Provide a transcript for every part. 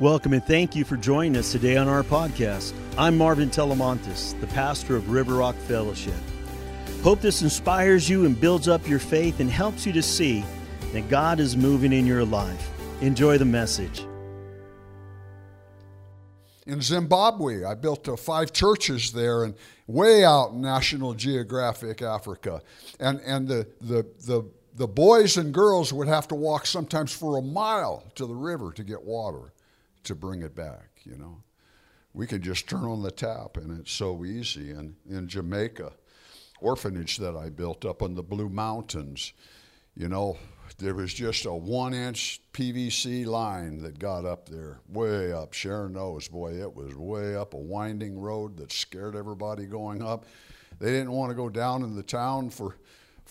Welcome and thank you for joining us today on our podcast. I'm Marvin Telemontis, the pastor of River Rock Fellowship. Hope this inspires you and builds up your faith and helps you to see that God is moving in your life. Enjoy the message. In Zimbabwe, I built uh, five churches there and way out in National Geographic Africa. And, and the, the, the, the boys and girls would have to walk sometimes for a mile to the river to get water to bring it back, you know. We could just turn on the tap and it's so easy. And in Jamaica, orphanage that I built up in the Blue Mountains, you know, there was just a one inch PVC line that got up there, way up. Sharon knows, boy, it was way up a winding road that scared everybody going up. They didn't want to go down in the town for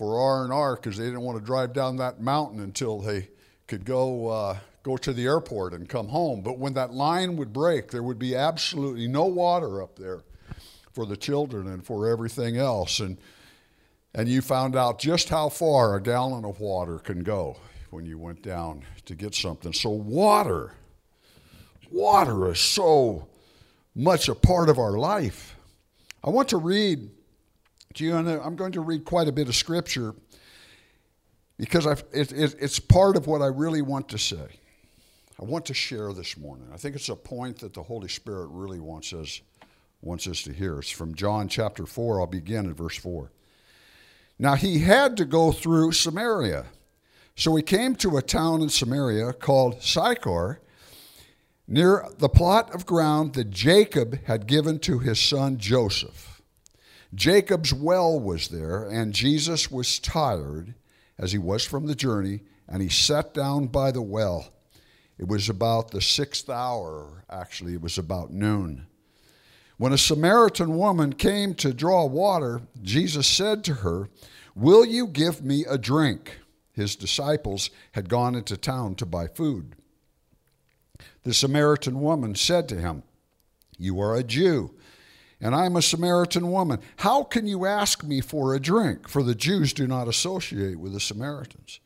for R and R because they didn't want to drive down that mountain until they could go uh, go to the airport and come home. But when that line would break, there would be absolutely no water up there for the children and for everything else. And and you found out just how far a gallon of water can go when you went down to get something. So, water, water is so much a part of our life. I want to read and I'm going to read quite a bit of scripture because it, it, it's part of what I really want to say. I want to share this morning. I think it's a point that the Holy Spirit really wants us, wants us to hear. It's from John chapter 4. I'll begin at verse 4. Now he had to go through Samaria. So he came to a town in Samaria called Sychar, near the plot of ground that Jacob had given to his son Joseph. Jacob's well was there, and Jesus was tired, as he was from the journey, and he sat down by the well. It was about the sixth hour, actually, it was about noon. When a Samaritan woman came to draw water, Jesus said to her, Will you give me a drink? His disciples had gone into town to buy food. The Samaritan woman said to him, You are a Jew, and I am a Samaritan woman. How can you ask me for a drink? For the Jews do not associate with the Samaritans.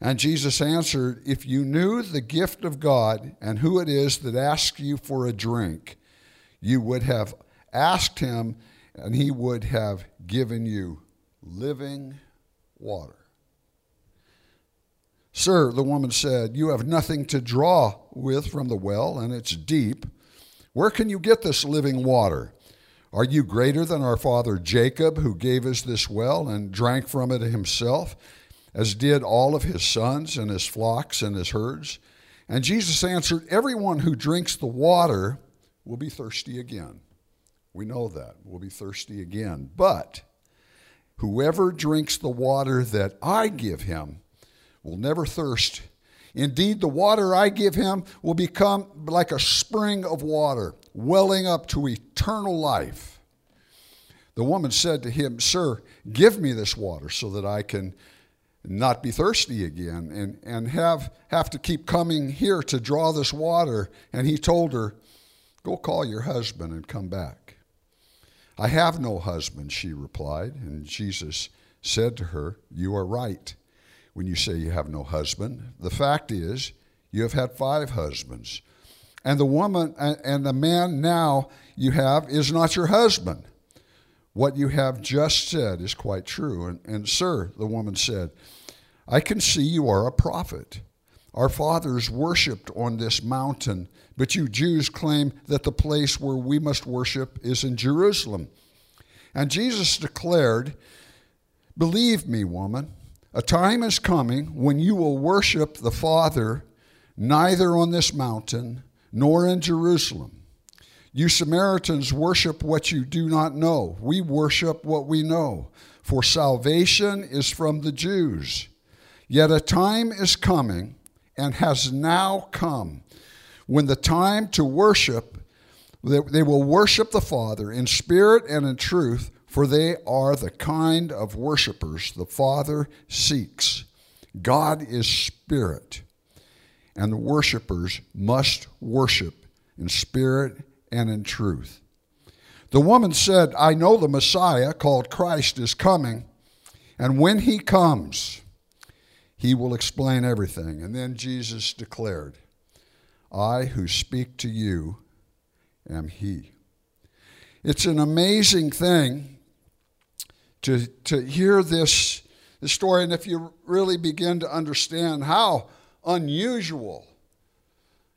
And Jesus answered, If you knew the gift of God and who it is that asks you for a drink, you would have asked him, and he would have given you living water. Sir, the woman said, You have nothing to draw with from the well, and it's deep. Where can you get this living water? Are you greater than our father Jacob, who gave us this well and drank from it himself, as did all of his sons and his flocks and his herds? And Jesus answered, Everyone who drinks the water will be thirsty again. We know that. We'll be thirsty again. But whoever drinks the water that I give him will never thirst. Indeed, the water I give him will become like a spring of water, welling up to eternal life. The woman said to him, Sir, give me this water so that I can not be thirsty again and, and have, have to keep coming here to draw this water. And he told her, Go call your husband and come back. I have no husband, she replied. And Jesus said to her, You are right when you say you have no husband. The fact is, you have had five husbands. And the woman and the man now you have is not your husband. What you have just said is quite true. And, and sir, the woman said, I can see you are a prophet. Our fathers worshiped on this mountain, but you Jews claim that the place where we must worship is in Jerusalem. And Jesus declared, Believe me, woman, a time is coming when you will worship the Father neither on this mountain nor in Jerusalem. You Samaritans worship what you do not know. We worship what we know, for salvation is from the Jews. Yet a time is coming and has now come when the time to worship, they will worship the Father in spirit and in truth, for they are the kind of worshipers the Father seeks. God is spirit, and the worshipers must worship in spirit and in truth. The woman said, I know the Messiah, called Christ, is coming, and when he comes, he will explain everything. And then Jesus declared, I who speak to you am He. It's an amazing thing to, to hear this, this story, and if you really begin to understand how unusual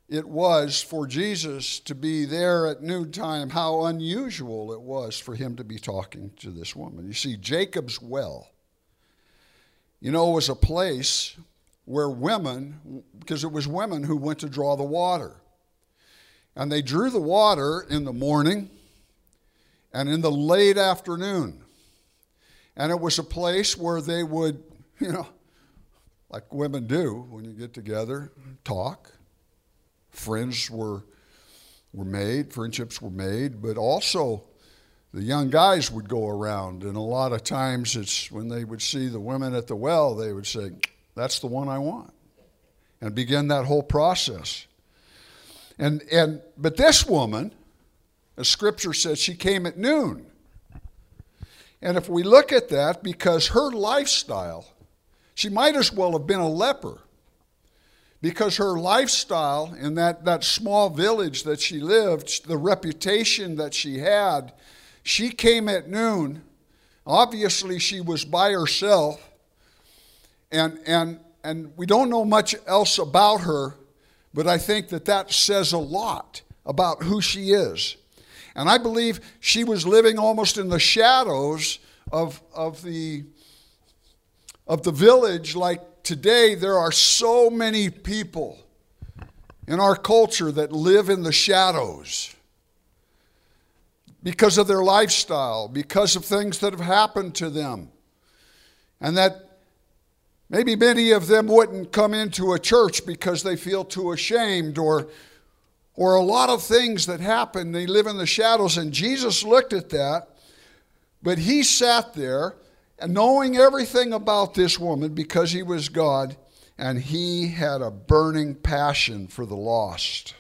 it was for Jesus to be there at noontime, how unusual it was for him to be talking to this woman. You see, Jacob's well, you know, was a place where women, because it was women who went to draw the water. And they drew the water in the morning and in the late afternoon. And it was a place where they would, you know, like women do when you get together, talk friends were were made, friendships were made, but also the young guys would go around, and a lot of times it's when they would see the women at the well, they would say, "That's the one I want," and begin that whole process. And and but this woman, as Scripture says, she came at noon. And if we look at that, because her lifestyle, she might as well have been a leper because her lifestyle in that, that small village that she lived, the reputation that she had, she came at noon. Obviously, she was by herself, and, and, and we don't know much else about her, but I think that that says a lot about who she is. And I believe she was living almost in the shadows of, of, the, of the village like today there are so many people in our culture that live in the shadows because of their lifestyle, because of things that have happened to them. And that maybe many of them wouldn't come into a church because they feel too ashamed or or a lot of things that happen. They live in the shadows. And Jesus looked at that, but he sat there knowing everything about this woman because he was God, and he had a burning passion for the lost.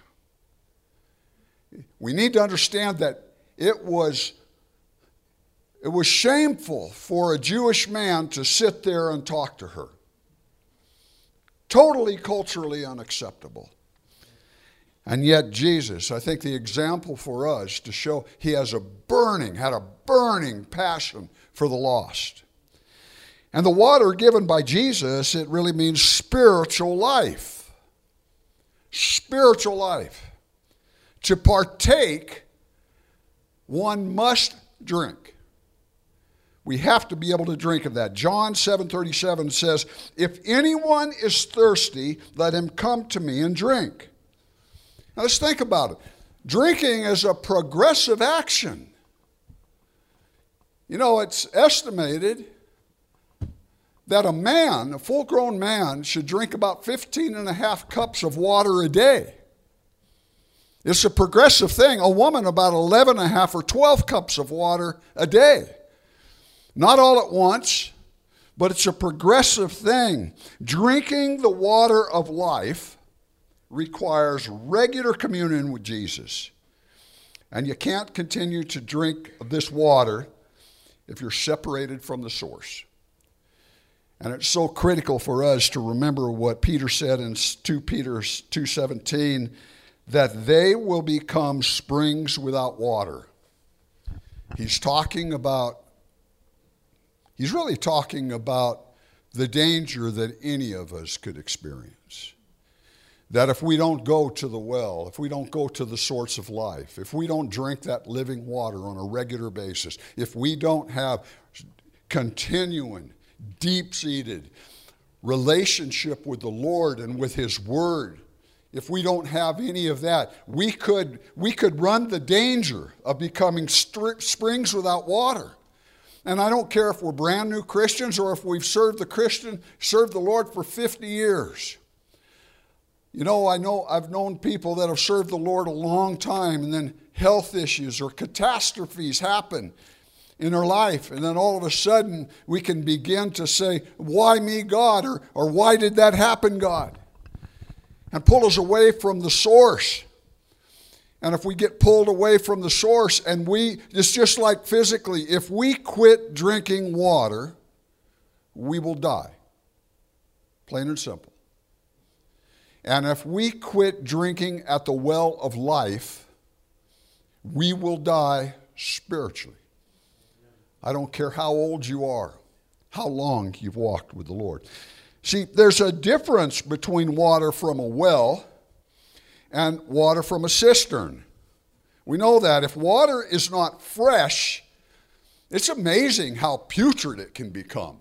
We need to understand that it was it was shameful for a Jewish man to sit there and talk to her. Totally culturally unacceptable. And yet, Jesus, I think the example for us to show he has a burning, had a burning passion for the lost. And the water given by Jesus, it really means spiritual life. Spiritual life. To partake, one must drink. We have to be able to drink of that. John 7:37 says, "If anyone is thirsty, let him come to me and drink." Now let's think about it. Drinking is a progressive action. You know, it's estimated that a man, a full grown man, should drink about 15 and a half cups of water a day. It's a progressive thing. A woman, about 11 and a half or 12 cups of water a day. Not all at once, but it's a progressive thing. Drinking the water of life requires regular communion with Jesus. And you can't continue to drink this water if you're separated from the source. And it's so critical for us to remember what Peter said in 2 Peter 2:17 that they will become springs without water. He's talking about he's really talking about the danger that any of us could experience. That if we don't go to the well, if we don't go to the source of life, if we don't drink that living water on a regular basis, if we don't have continuing deep seated relationship with the Lord and with His Word, if we don't have any of that, we could, we could run the danger of becoming springs without water. And I don't care if we're brand new Christians or if we've served the Christian, served the Lord for 50 years. You know, I know I've known people that have served the Lord a long time and then health issues or catastrophes happen in our life. And then all of a sudden, we can begin to say, Why me, God? Or, or why did that happen, God? And pull us away from the source. And if we get pulled away from the source, and we, it's just like physically, if we quit drinking water, we will die. Plain and simple. And if we quit drinking at the well of life, we will die spiritually. I don't care how old you are, how long you've walked with the Lord. See, there's a difference between water from a well and water from a cistern. We know that if water is not fresh, it's amazing how putrid it can become.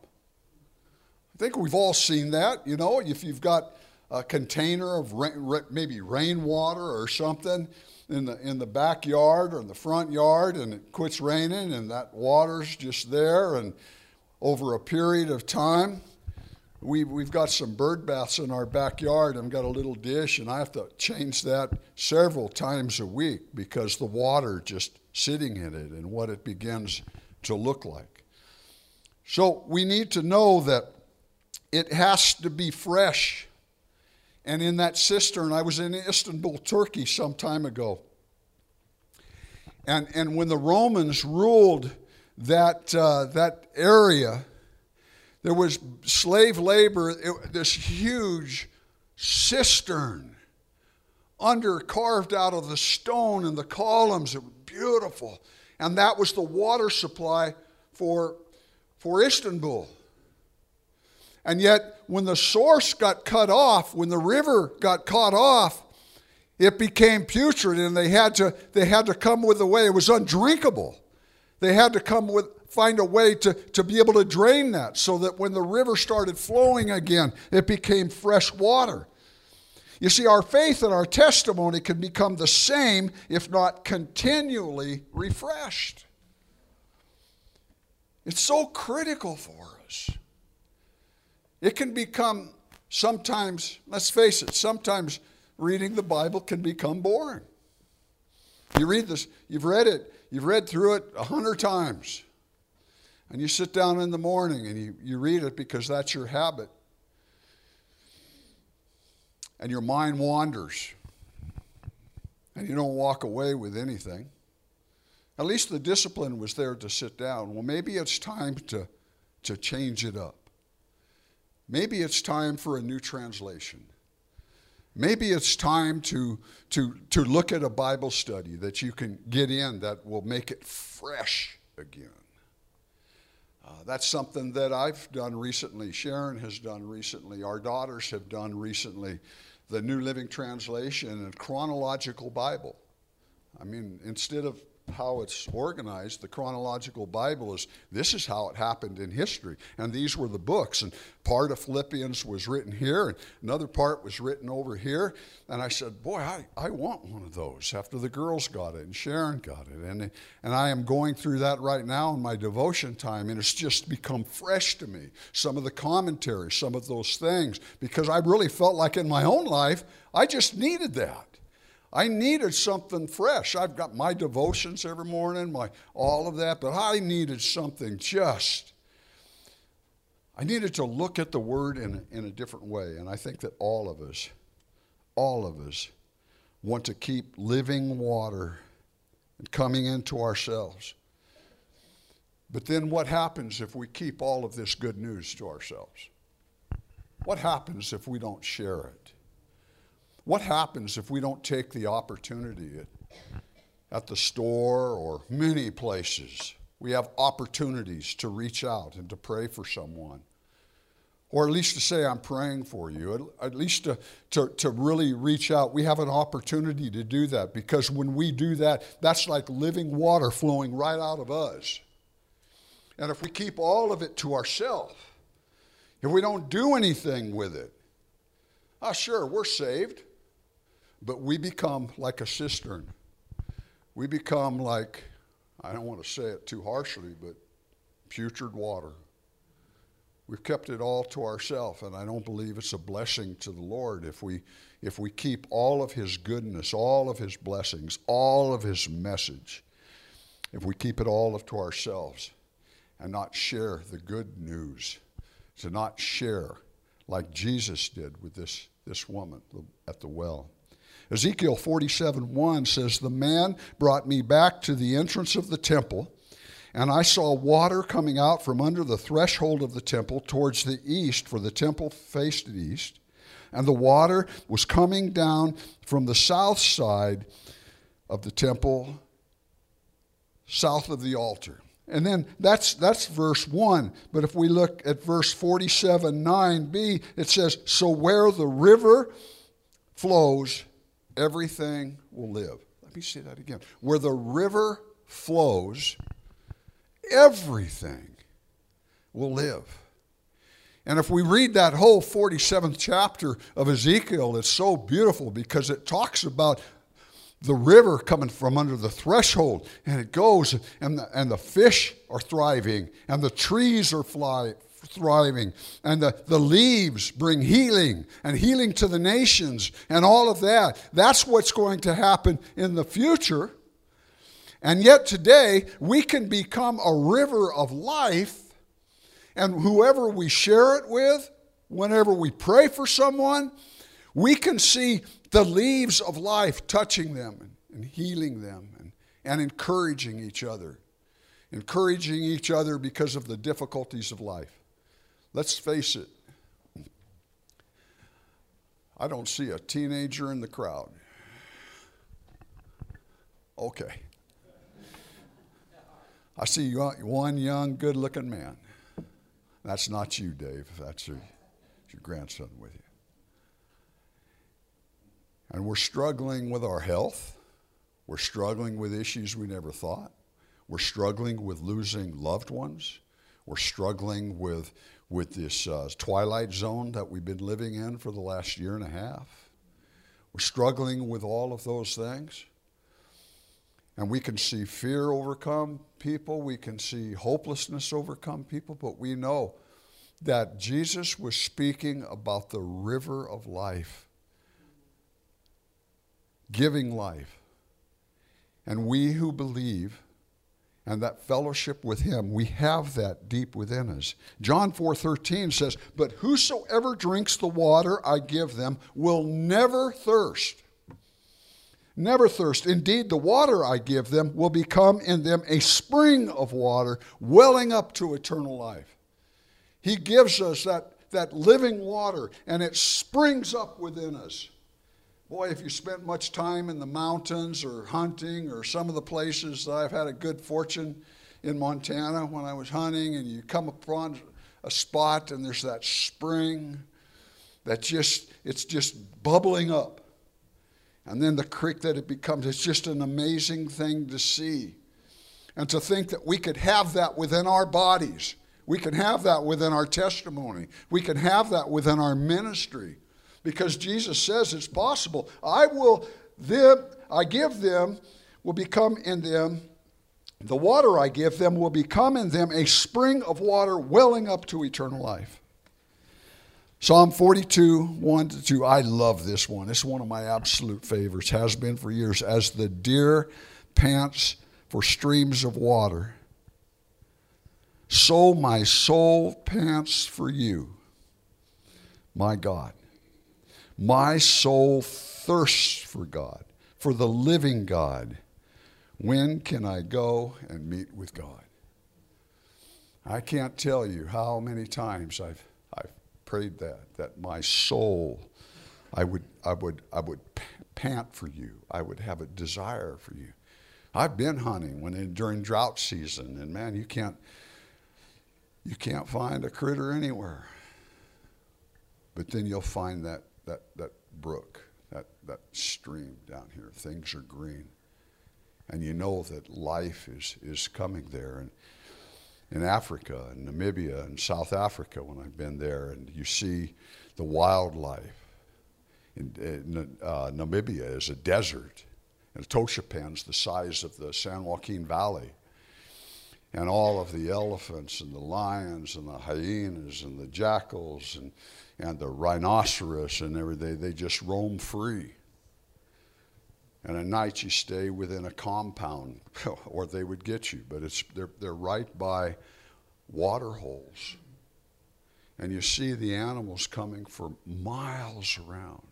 I think we've all seen that. You know, if you've got a container of rain, maybe rainwater or something in the, in the backyard or in the front yard and it quits raining and that water's just there and over a period of time we, we've got some bird baths in our backyard. I've got a little dish, and I have to change that several times a week because the water just sitting in it and what it begins to look like. So we need to know that it has to be fresh. And in that cistern, I was in Istanbul, Turkey, some time ago. And, and when the Romans ruled that, uh, that area, there was slave labor, it, this huge cistern under carved out of the stone and the columns. It was beautiful. And that was the water supply for, for Istanbul. And yet, when the source got cut off, when the river got cut off, it became putrid and they had to, they had to come with a way. It was undrinkable. They had to come with, find a way to, to be able to drain that so that when the river started flowing again, it became fresh water. You see, our faith and our testimony can become the same if not continually refreshed. It's so critical for us. It can become sometimes, let's face it, sometimes reading the Bible can become boring. You read this, you've read it, you've read through it a hundred times. And you sit down in the morning and you, you read it because that's your habit. And your mind wanders. And you don't walk away with anything. At least the discipline was there to sit down. Well, maybe it's time to, to change it up. Maybe it's time for a new translation. Maybe it's time to, to, to look at a Bible study that you can get in that will make it fresh again. Uh, that's something that I've done recently. Sharon has done recently. Our daughters have done recently. The New Living Translation and Chronological Bible. I mean, instead of how it's organized. The chronological Bible is this is how it happened in history. And these were the books. And part of Philippians was written here, and another part was written over here. And I said, Boy, I, I want one of those after the girls got it and Sharon got it. And, and I am going through that right now in my devotion time, and it's just become fresh to me. Some of the commentaries, some of those things, because I really felt like in my own life, I just needed that. I needed something fresh. I've got my devotions every morning, my all of that, but I needed something just. I needed to look at the word in, in a different way. And I think that all of us, all of us, want to keep living water and coming into ourselves. But then what happens if we keep all of this good news to ourselves? What happens if we don't share it? What happens if we don't take the opportunity at, at the store or many places? We have opportunities to reach out and to pray for someone. Or at least to say, I'm praying for you. At, least to, to, to really reach out. We have an opportunity to do that because when we do that, that's like living water flowing right out of us. And if we keep all of it to ourselves, if we don't do anything with it, ah, sure, we're saved. But we become like a cistern. We become like, I don't want to say it too harshly, but putrid water. We've kept it all to ourselves, and I don't believe it's a blessing to the Lord if we, if we keep all of His goodness, all of His blessings, all of His message, if we keep it all to ourselves and not share the good news, to not share like Jesus did with this, this woman at the well. Ezekiel 47 1 says, The man brought me back to the entrance of the temple, and I saw water coming out from under the threshold of the temple towards the east, for the temple faced east. and the water was coming down from the south side of the temple, south of the altar. And then that's, that's verse 1. But if we look at verse 47 9b, it says, So where the river flows, everything will live. Let me say that again. Where the river flows, everything will live. And if we read that whole 47th chapter of Ezekiel, it's so beautiful because it talks about the river coming from under the threshold, and it goes, and the, and the fish are thriving, and the trees are fly, thriving, and the, the leaves bring healing, and healing to the nations, and all of that. That's what's going to happen in the future. And yet today, we can become a river of life, and whoever we share it with, whenever we pray for someone, we can see the leaves of life touching them and, healing them and, and encouraging each other. Encouraging each other because of the difficulties of life. Let's face it, I don't see a teenager in the crowd. Okay. I see one young, good looking man. That's not you, Dave. That's your, your grandson with you. And we're struggling with our health. We're struggling with issues we never thought. We're struggling with losing loved ones. We're struggling with, with this uh, twilight zone that we've been living in for the last year and a half. We're struggling with all of those things. And we can see fear overcome people, we can see hopelessness overcome people, but we know that Jesus was speaking about the river of life giving life. And we who believe and that fellowship with him, we have that deep within us. John 4:13 says, "But whosoever drinks the water I give them will never thirst." Never thirst. Indeed, the water I give them will become in them a spring of water welling up to eternal life. He gives us that, that living water, and it springs up within us. Boy, if you spent much time in the mountains or hunting or some of the places that I've had a good fortune in Montana when I was hunting, and you come upon a spot and there's that spring that just, it's just bubbling up. And then the creek that it becomes, it's just an amazing thing to see. And to think that we could have that within our bodies. We can have that within our testimony. We can have that within our ministry because Jesus says it's possible. I will them, I give them will become in them the water I give them will become in them a spring of water welling up to eternal life. Psalm 42, 1 to 2. I love this one. It's one of my absolute favorites, has been for years. As the deer pants for streams of water, so my soul pants for you, my God. My soul thirsts for God, for the living God. When can I go and meet with God? I can't tell you how many times I've, I've prayed that, that my soul, I would, I, would, I would pant for you. I would have a desire for you. I've been hunting when in, during drought season, and man, you can't, you can't find a critter anywhere. But then you'll find that that, that brook, that, that stream down here. Things are green. And you know that life is, is coming there. And in Africa, and Namibia, and South Africa, when I've been there, and you see the wildlife. In, in uh, Namibia is a desert, and Etosha Pan's the size of the San Joaquin Valley. And all of the elephants and the lions and the hyenas and the jackals and and the rhinoceros and everything, they just roam free. And at night you stay within a compound, or they would get you, but it's, they're, they're right by water holes. And you see the animals coming for miles around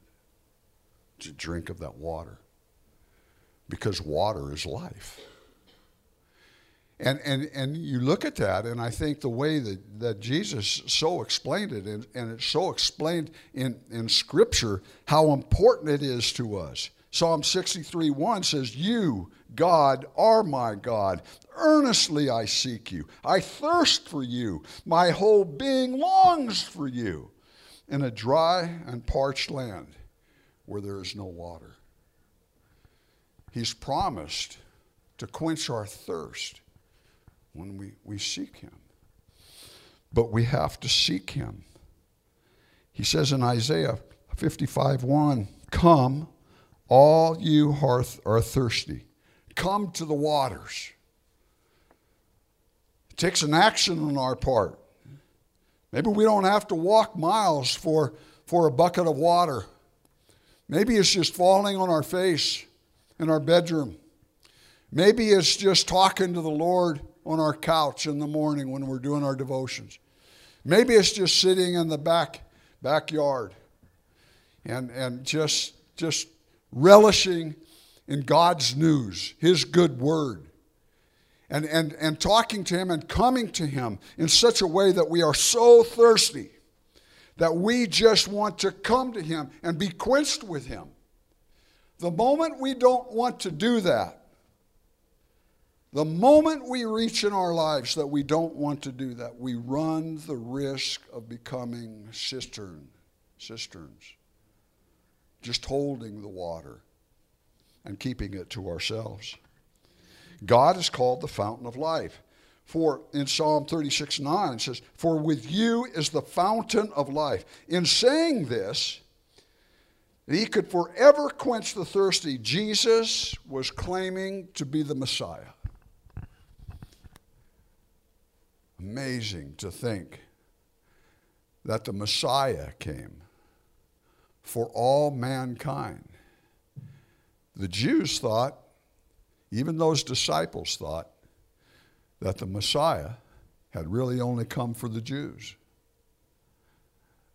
to drink of that water because water is life. And, and, and you look at that, and I think the way that, that Jesus so explained it, and, and it's so explained in, in Scripture, how important it is to us. Psalm 63 1 says, You, God, are my God. Earnestly I seek you. I thirst for you. My whole being longs for you in a dry and parched land where there is no water. He's promised to quench our thirst when we, we seek Him. But we have to seek Him. He says in Isaiah 55 1, Come, all you hearth are thirsty, come to the waters. It takes an action on our part. Maybe we don't have to walk miles for, for a bucket of water. Maybe it's just falling on our face in our bedroom. Maybe it's just talking to the Lord on our couch in the morning when we're doing our devotions. Maybe it's just sitting in the back backyard and, and just, just relishing in God's news, His good word, and, and, and talking to Him and coming to Him in such a way that we are so thirsty that we just want to come to Him and be quenched with Him. The moment we don't want to do that, the moment we reach in our lives that we don't want to do that, we run the risk of becoming cistern, cisterns, just holding the water and keeping it to ourselves. God is called the fountain of life. For in Psalm 36 9 it says, For with you is the fountain of life. In saying this, he could forever quench the thirsty. Jesus was claiming to be the Messiah. Amazing to think that the Messiah came for all mankind. The Jews thought, even those disciples thought, that the Messiah had really only come for the Jews.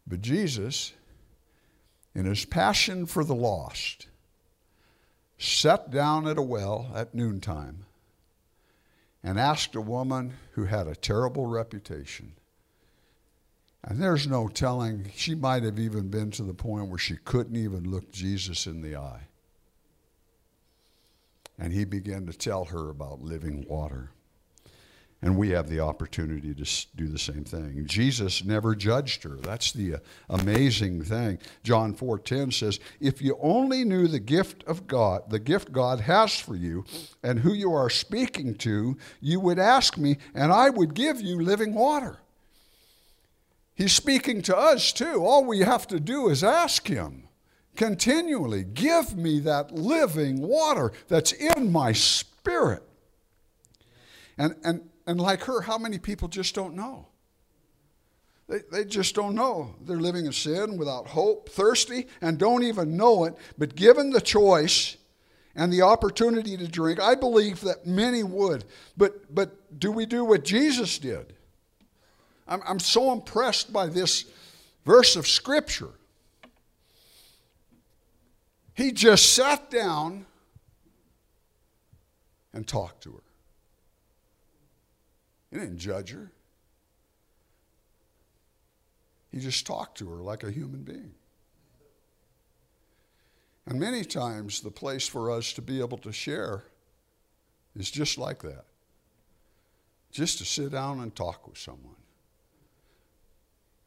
But Jesus, in his passion for the lost, sat down at a well at noontime and asked a woman who had a terrible reputation. And there's no telling, she might have even been to the point where she couldn't even look Jesus in the eye. And he began to tell her about living water. And we have the opportunity to do the same thing. Jesus never judged her. That's the uh, amazing thing. John 4:10 says, "If you only knew the gift of God, the gift God has for you, and who you are speaking to, you would ask me, and I would give you living water." He's speaking to us too. All we have to do is ask him continually, "Give me that living water that's in my spirit." And and and like her, how many people just don't know? They, they just don't know. They're living in sin without hope, thirsty, and don't even know it. But given the choice and the opportunity to drink, I believe that many would. But, but do we do what Jesus did? I'm, I'm so impressed by this verse of Scripture. He just sat down and talked to her. He didn't judge her. He just talked to her like a human being. And many times, the place for us to be able to share is just like that just to sit down and talk with someone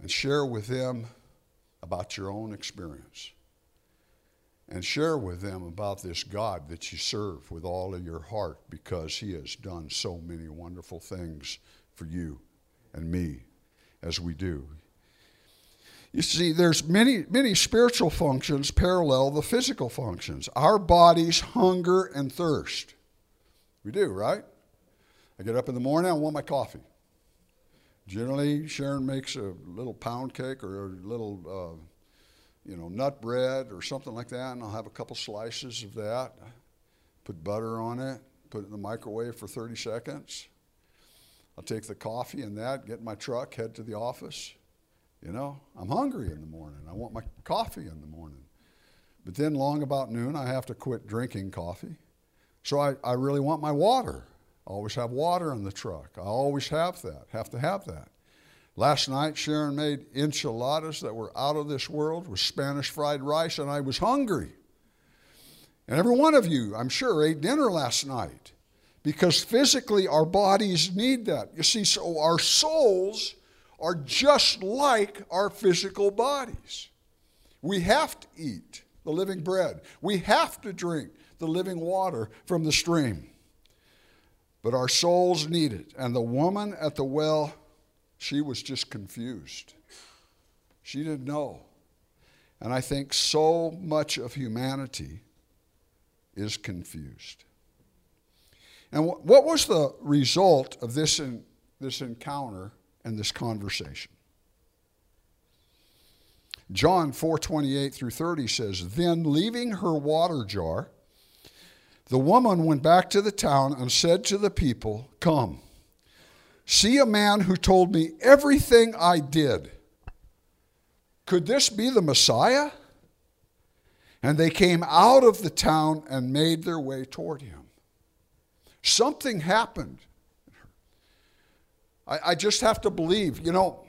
and share with them about your own experience and share with them about this God that you serve with all of your heart because He has done so many wonderful things for you and me as we do. You see, there's many, many spiritual functions parallel the physical functions. Our bodies hunger and thirst. We do, right? I get up in the morning, I want my coffee. Generally, Sharon makes a little pound cake or a little uh, you know, nut bread or something like that, and I'll have a couple slices of that. Put butter on it, put it in the microwave for 30 seconds. I'll take the coffee and that, get in my truck, head to the office. You know, I'm hungry in the morning. I want my coffee in the morning. But then, long about noon, I have to quit drinking coffee. So I, I really want my water. I always have water in the truck. I always have that, have to have that. Last night, Sharon made enchiladas that were out of this world with Spanish fried rice, and I was hungry. And every one of you, I'm sure, ate dinner last night because physically our bodies need that. You see, so our souls are just like our physical bodies. We have to eat the living bread, we have to drink the living water from the stream. But our souls need it. And the woman at the well, she was just confused. She didn't know. And I think so much of humanity is confused. And what was the result of this, in, this encounter and this conversation? John 4:28 through 30 says, "Then leaving her water jar, the woman went back to the town and said to the people, "Come, see a man who told me everything I did. Could this be the Messiah?" And they came out of the town and made their way toward him. Something happened. I, I just have to believe. You know,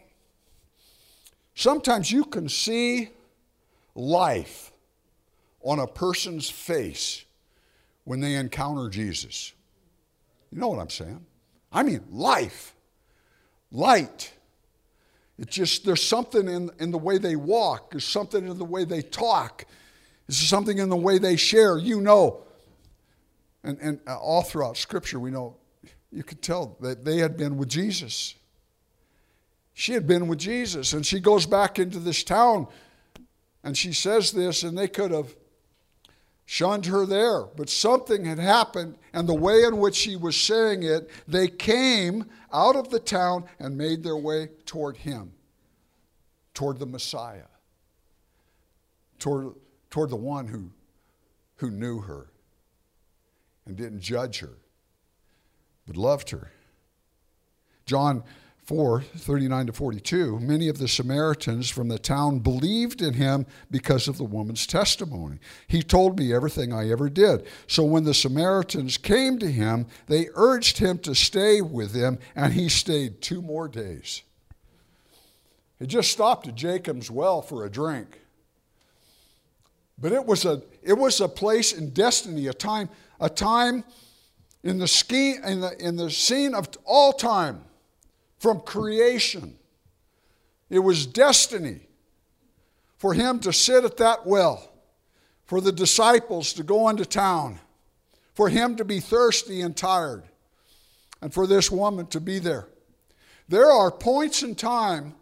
sometimes you can see life on a person's face when they encounter Jesus. You know what I'm saying? I mean, life, light. It's just, there's something in, in the way they walk, there's something in the way they talk there's something in the way they share. You know, and, and uh, all throughout Scripture, we know, you could tell that they had been with Jesus. She had been with Jesus, and she goes back into this town and she says this, and they could have shunned her there. But something had happened, and the way in which she was saying it, they came out of the town and made their way toward him, toward the Messiah, toward toward the one who, who knew her and didn't judge her, but loved her. John 4 39 to 42, many of the Samaritans from the town believed in him because of the woman's testimony. He told me everything I ever did. So when the Samaritans came to him, they urged him to stay with them, and he stayed two more days. He just stopped at Jacob's well for a drink. But it was a, it was a place in destiny, a time, a time in the, ski, in, the, in the scene of all time, from creation. It was destiny for him to sit at that well, for the disciples to go into town, for him to be thirsty and tired, and for this woman to be there. There are points in time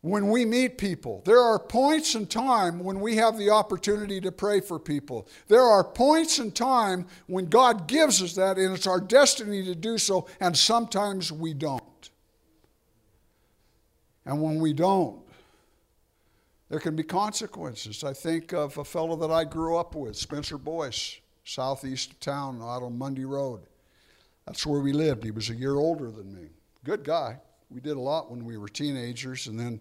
when we meet people. There are points in time when we have the opportunity to pray for people. There are points in time when God gives us that, and it's our destiny to do so, and sometimes we don't. And when we don't, there can be consequences. I think of a fellow that I grew up with, Spencer Boyce, southeast of town, out on Monday Road. That's where we lived. He was a year older than me. Good guy we did a lot when we were teenagers, and then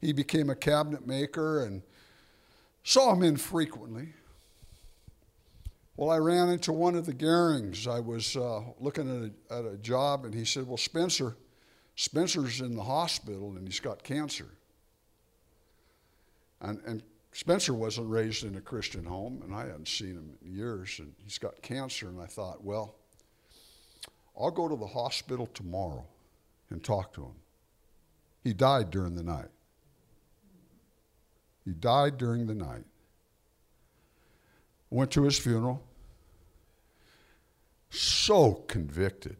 he became a cabinet maker and saw him infrequently. Well, I ran into one of the Garings. I was uh, looking at a, at a job, and he said, Well, Spencer, Spencer's in the hospital and he's got cancer. And, and Spencer wasn't raised in a Christian home, and I hadn't seen him in years, and he's got cancer. And I thought, well, I'll go to the hospital tomorrow and talk to him. He died during the night. He died during the night. Went to his funeral. So convicted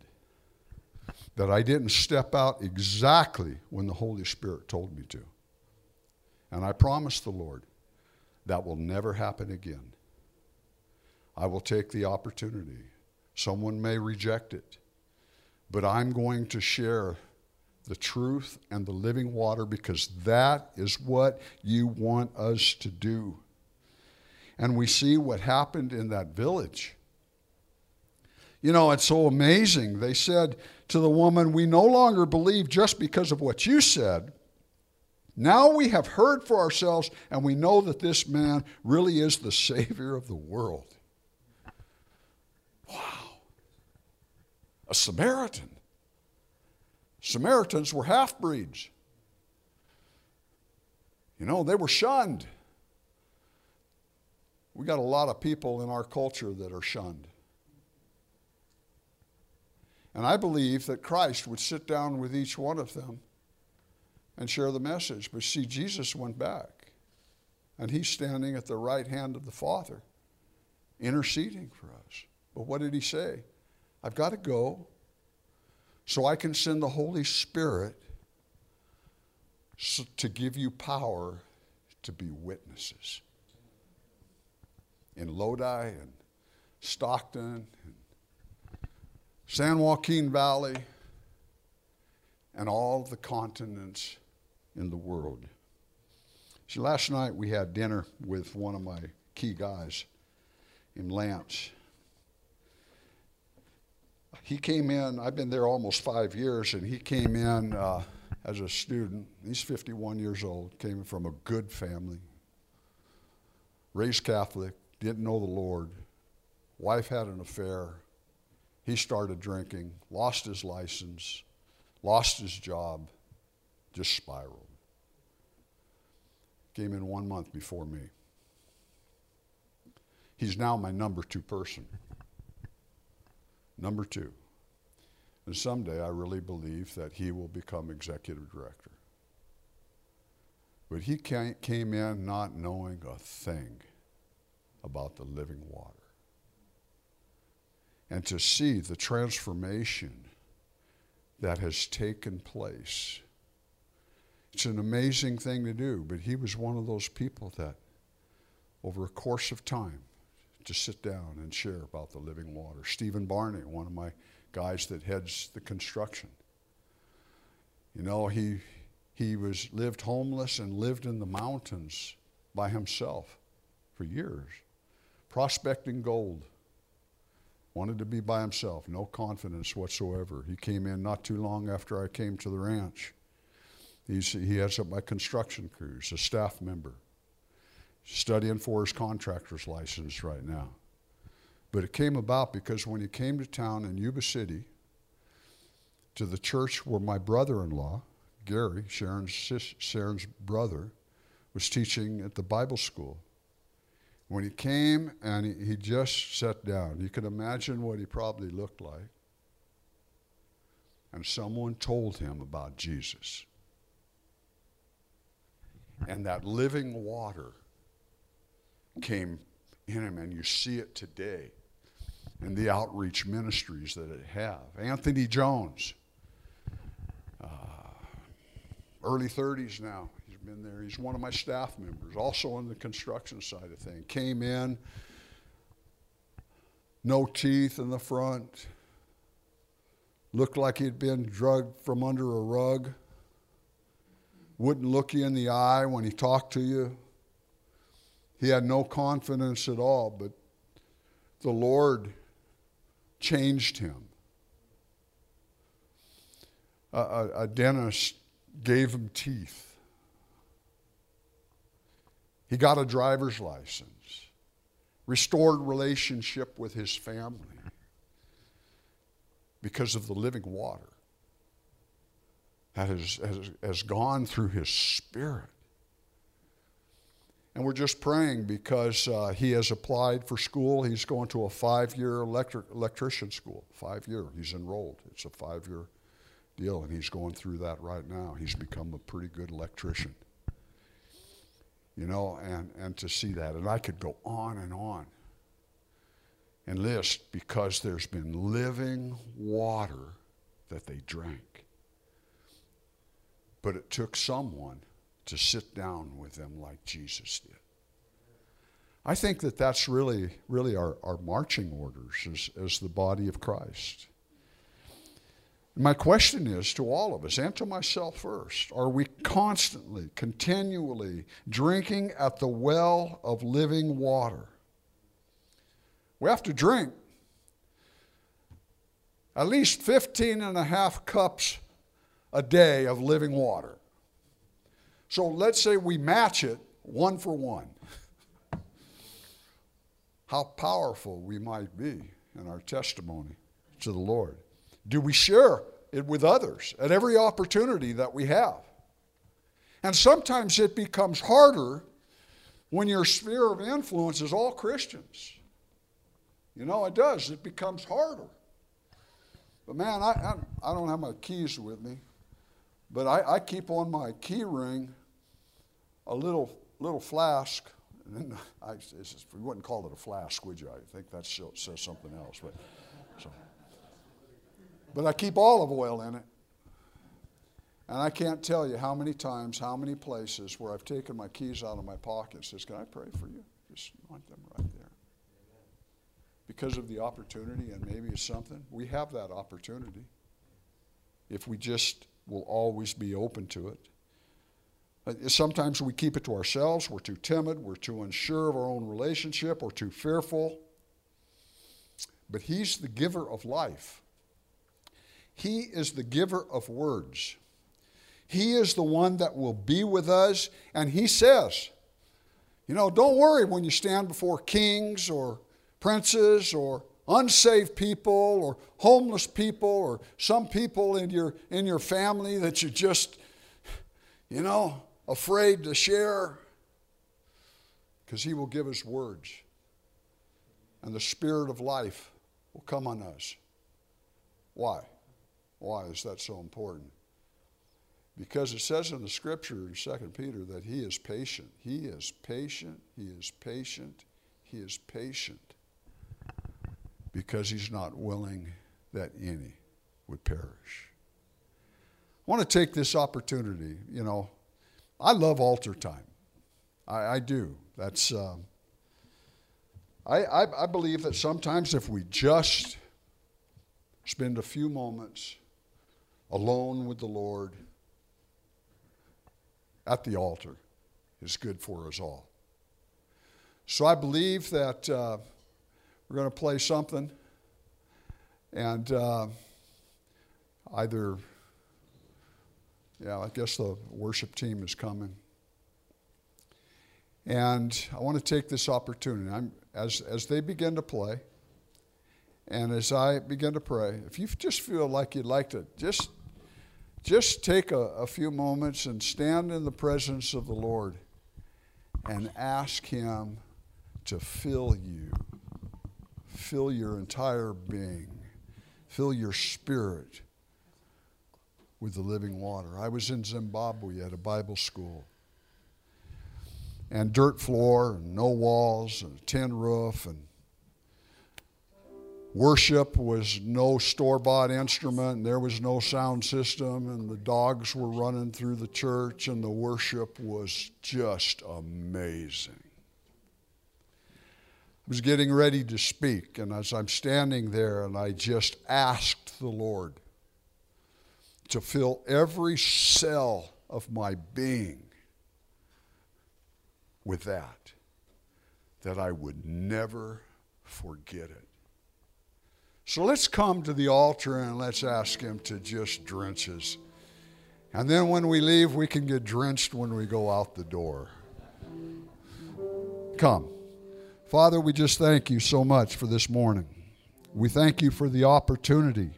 that I didn't step out exactly when the Holy Spirit told me to. And I promised the Lord that will never happen again. I will take the opportunity. Someone may reject it. But I'm going to share the truth and the living water because that is what you want us to do. And we see what happened in that village. You know, it's so amazing. They said to the woman, We no longer believe just because of what you said. Now we have heard for ourselves, and we know that this man really is the Savior of the world. Wow. a Samaritan. Samaritans were half breeds. You know, they were shunned. We got a lot of people in our culture that are shunned. And I believe that Christ would sit down with each one of them and share the message. But see, Jesus went back, and he's standing at the right hand of the Father, interceding for us. But what did he say? I've got to go so I can send the Holy Spirit to give you power to be witnesses. In Lodi and Stockton and San Joaquin Valley and all the continents in the world. See, last night we had dinner with one of my key guys in Lance. He came in, I've been there almost five years, and he came in uh, as a student. He's 51 years old, came from a good family, raised Catholic, didn't know the Lord. Wife had an affair. He started drinking, lost his license, lost his job, just spiraled. Came in one month before me. He's now my number two person. Number two. And someday I really believe that he will become executive director. But he came in not knowing a thing about the living water. And to see the transformation that has taken place. It's an amazing thing to do, but he was one of those people that, over a course of time, to sit down and share about the living water. Stephen Barney, one of my guys that heads the construction. You know, he, he was lived homeless and lived in the mountains by himself for years, prospecting gold. Wanted to be by himself, no confidence whatsoever. He came in not too long after I came to the ranch. He's, he heads up my construction crews, a staff member studying for his contractor's license right now. But it came about because when he came to town in Yuba City, to the church where my brother in law, Gary, Sharon's, Sharon's brother, was teaching at the Bible school. When he came and he, he just sat down, you can imagine what he probably looked like. And someone told him about Jesus. And that living water came in him, and you see it today in the outreach ministries that it have. Anthony Jones, uh, early 30s now, been there. He's one of my staff members, also on the construction side of things. Came in, no teeth in the front, looked like he'd been drugged from under a rug, wouldn't look you in the eye when he talked to you he had no confidence at all, but the Lord changed him. A, a, a dentist gave him teeth. He got a driver's license, restored relationship with his family because of the living water that has, has, has gone through his spirit. And we're just praying because uh, he has applied for school. He's going to a five year electric, electrician school. Five year. He's enrolled. It's a five year deal, and he's going through that right now. He's become a pretty good electrician. You know, and, and to see that. And I could go on and on and list because there's been living water that they drank. But it took someone to sit down with them like Jesus did. I think that that's really, really our, our marching orders as, as the body of Christ. My question is to all of us and to myself first are we constantly, continually drinking at the well of living water? We have to drink at least 15 and a half cups a day of living water. So let's say we match it one for one. How powerful we might be in our testimony to the Lord. Do we share it with others at every opportunity that we have? And sometimes it becomes harder when your sphere of influence is all Christians. You know, it does. It becomes harder. But man, I, I, I don't have my keys with me, but I, I keep on my key ring a little little flask. I, just, we wouldn't call it a flask, would you? I think that says something else. But. But I keep olive oil in it. And I can't tell you how many times, how many places where I've taken my keys out of my pocket and says, Can I pray for you? Just want them right there. Because of the opportunity, and maybe it's something, we have that opportunity. If we just will always be open to it. Uh, sometimes we keep it to ourselves. We're too timid. We're too unsure of our own relationship. We're too fearful. But He's the giver of life. He is the giver of words. He is the one that will be with us. And He says, you know, don't worry when you stand before kings or princes or unsaved people or homeless people or some people in your, in your family that you're just, you know, afraid to share. Because He will give us words. And the Spirit of life will come on us. Why? Why is that so important? Because it says in the scripture in 2 Peter that he is patient. He is patient. He is patient. He is patient. Because he's not willing that any would perish. I want to take this opportunity. You know, I love altar time. I, I do. That's. Um, I, I, I believe that sometimes if we just spend a few moments alone with the Lord at the altar is good for us all. So I believe that uh, we're going to play something, and uh, either, yeah, I guess the worship team is coming. And I want to take this opportunity. I'm, as, as they begin to play, and as I begin to pray, if you just feel like you'd like to just just take a, a few moments and stand in the presence of the Lord and ask Him to fill you, fill your entire being, fill your spirit with the living water. I was in Zimbabwe at a Bible school. And dirt floor, and no walls, and a tin roof, and Worship was no store bought instrument, there was no sound system, and the dogs were running through the church, and the worship was just amazing. I was getting ready to speak, and as I'm standing there, and I just asked the Lord to fill every cell of my being with that, that I would never forget it. So let's come to the altar and let's ask Him to just drench us. And then when we leave, we can get drenched when we go out the door. Come. Father, we just thank you so much for this morning. We thank you for the opportunity,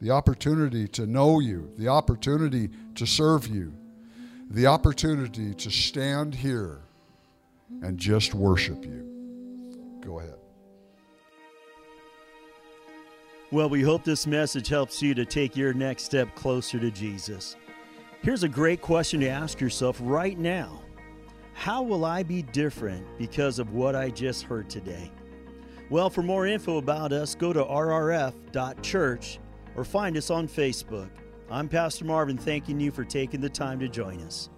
the opportunity to know you, the opportunity to serve you, the opportunity to stand here and just worship you. Go ahead. Well, we hope this message helps you to take your next step closer to Jesus. Here's a great question to ask yourself right now How will I be different because of what I just heard today? Well, for more info about us, go to rrf.church or find us on Facebook. I'm Pastor Marvin, thanking you for taking the time to join us.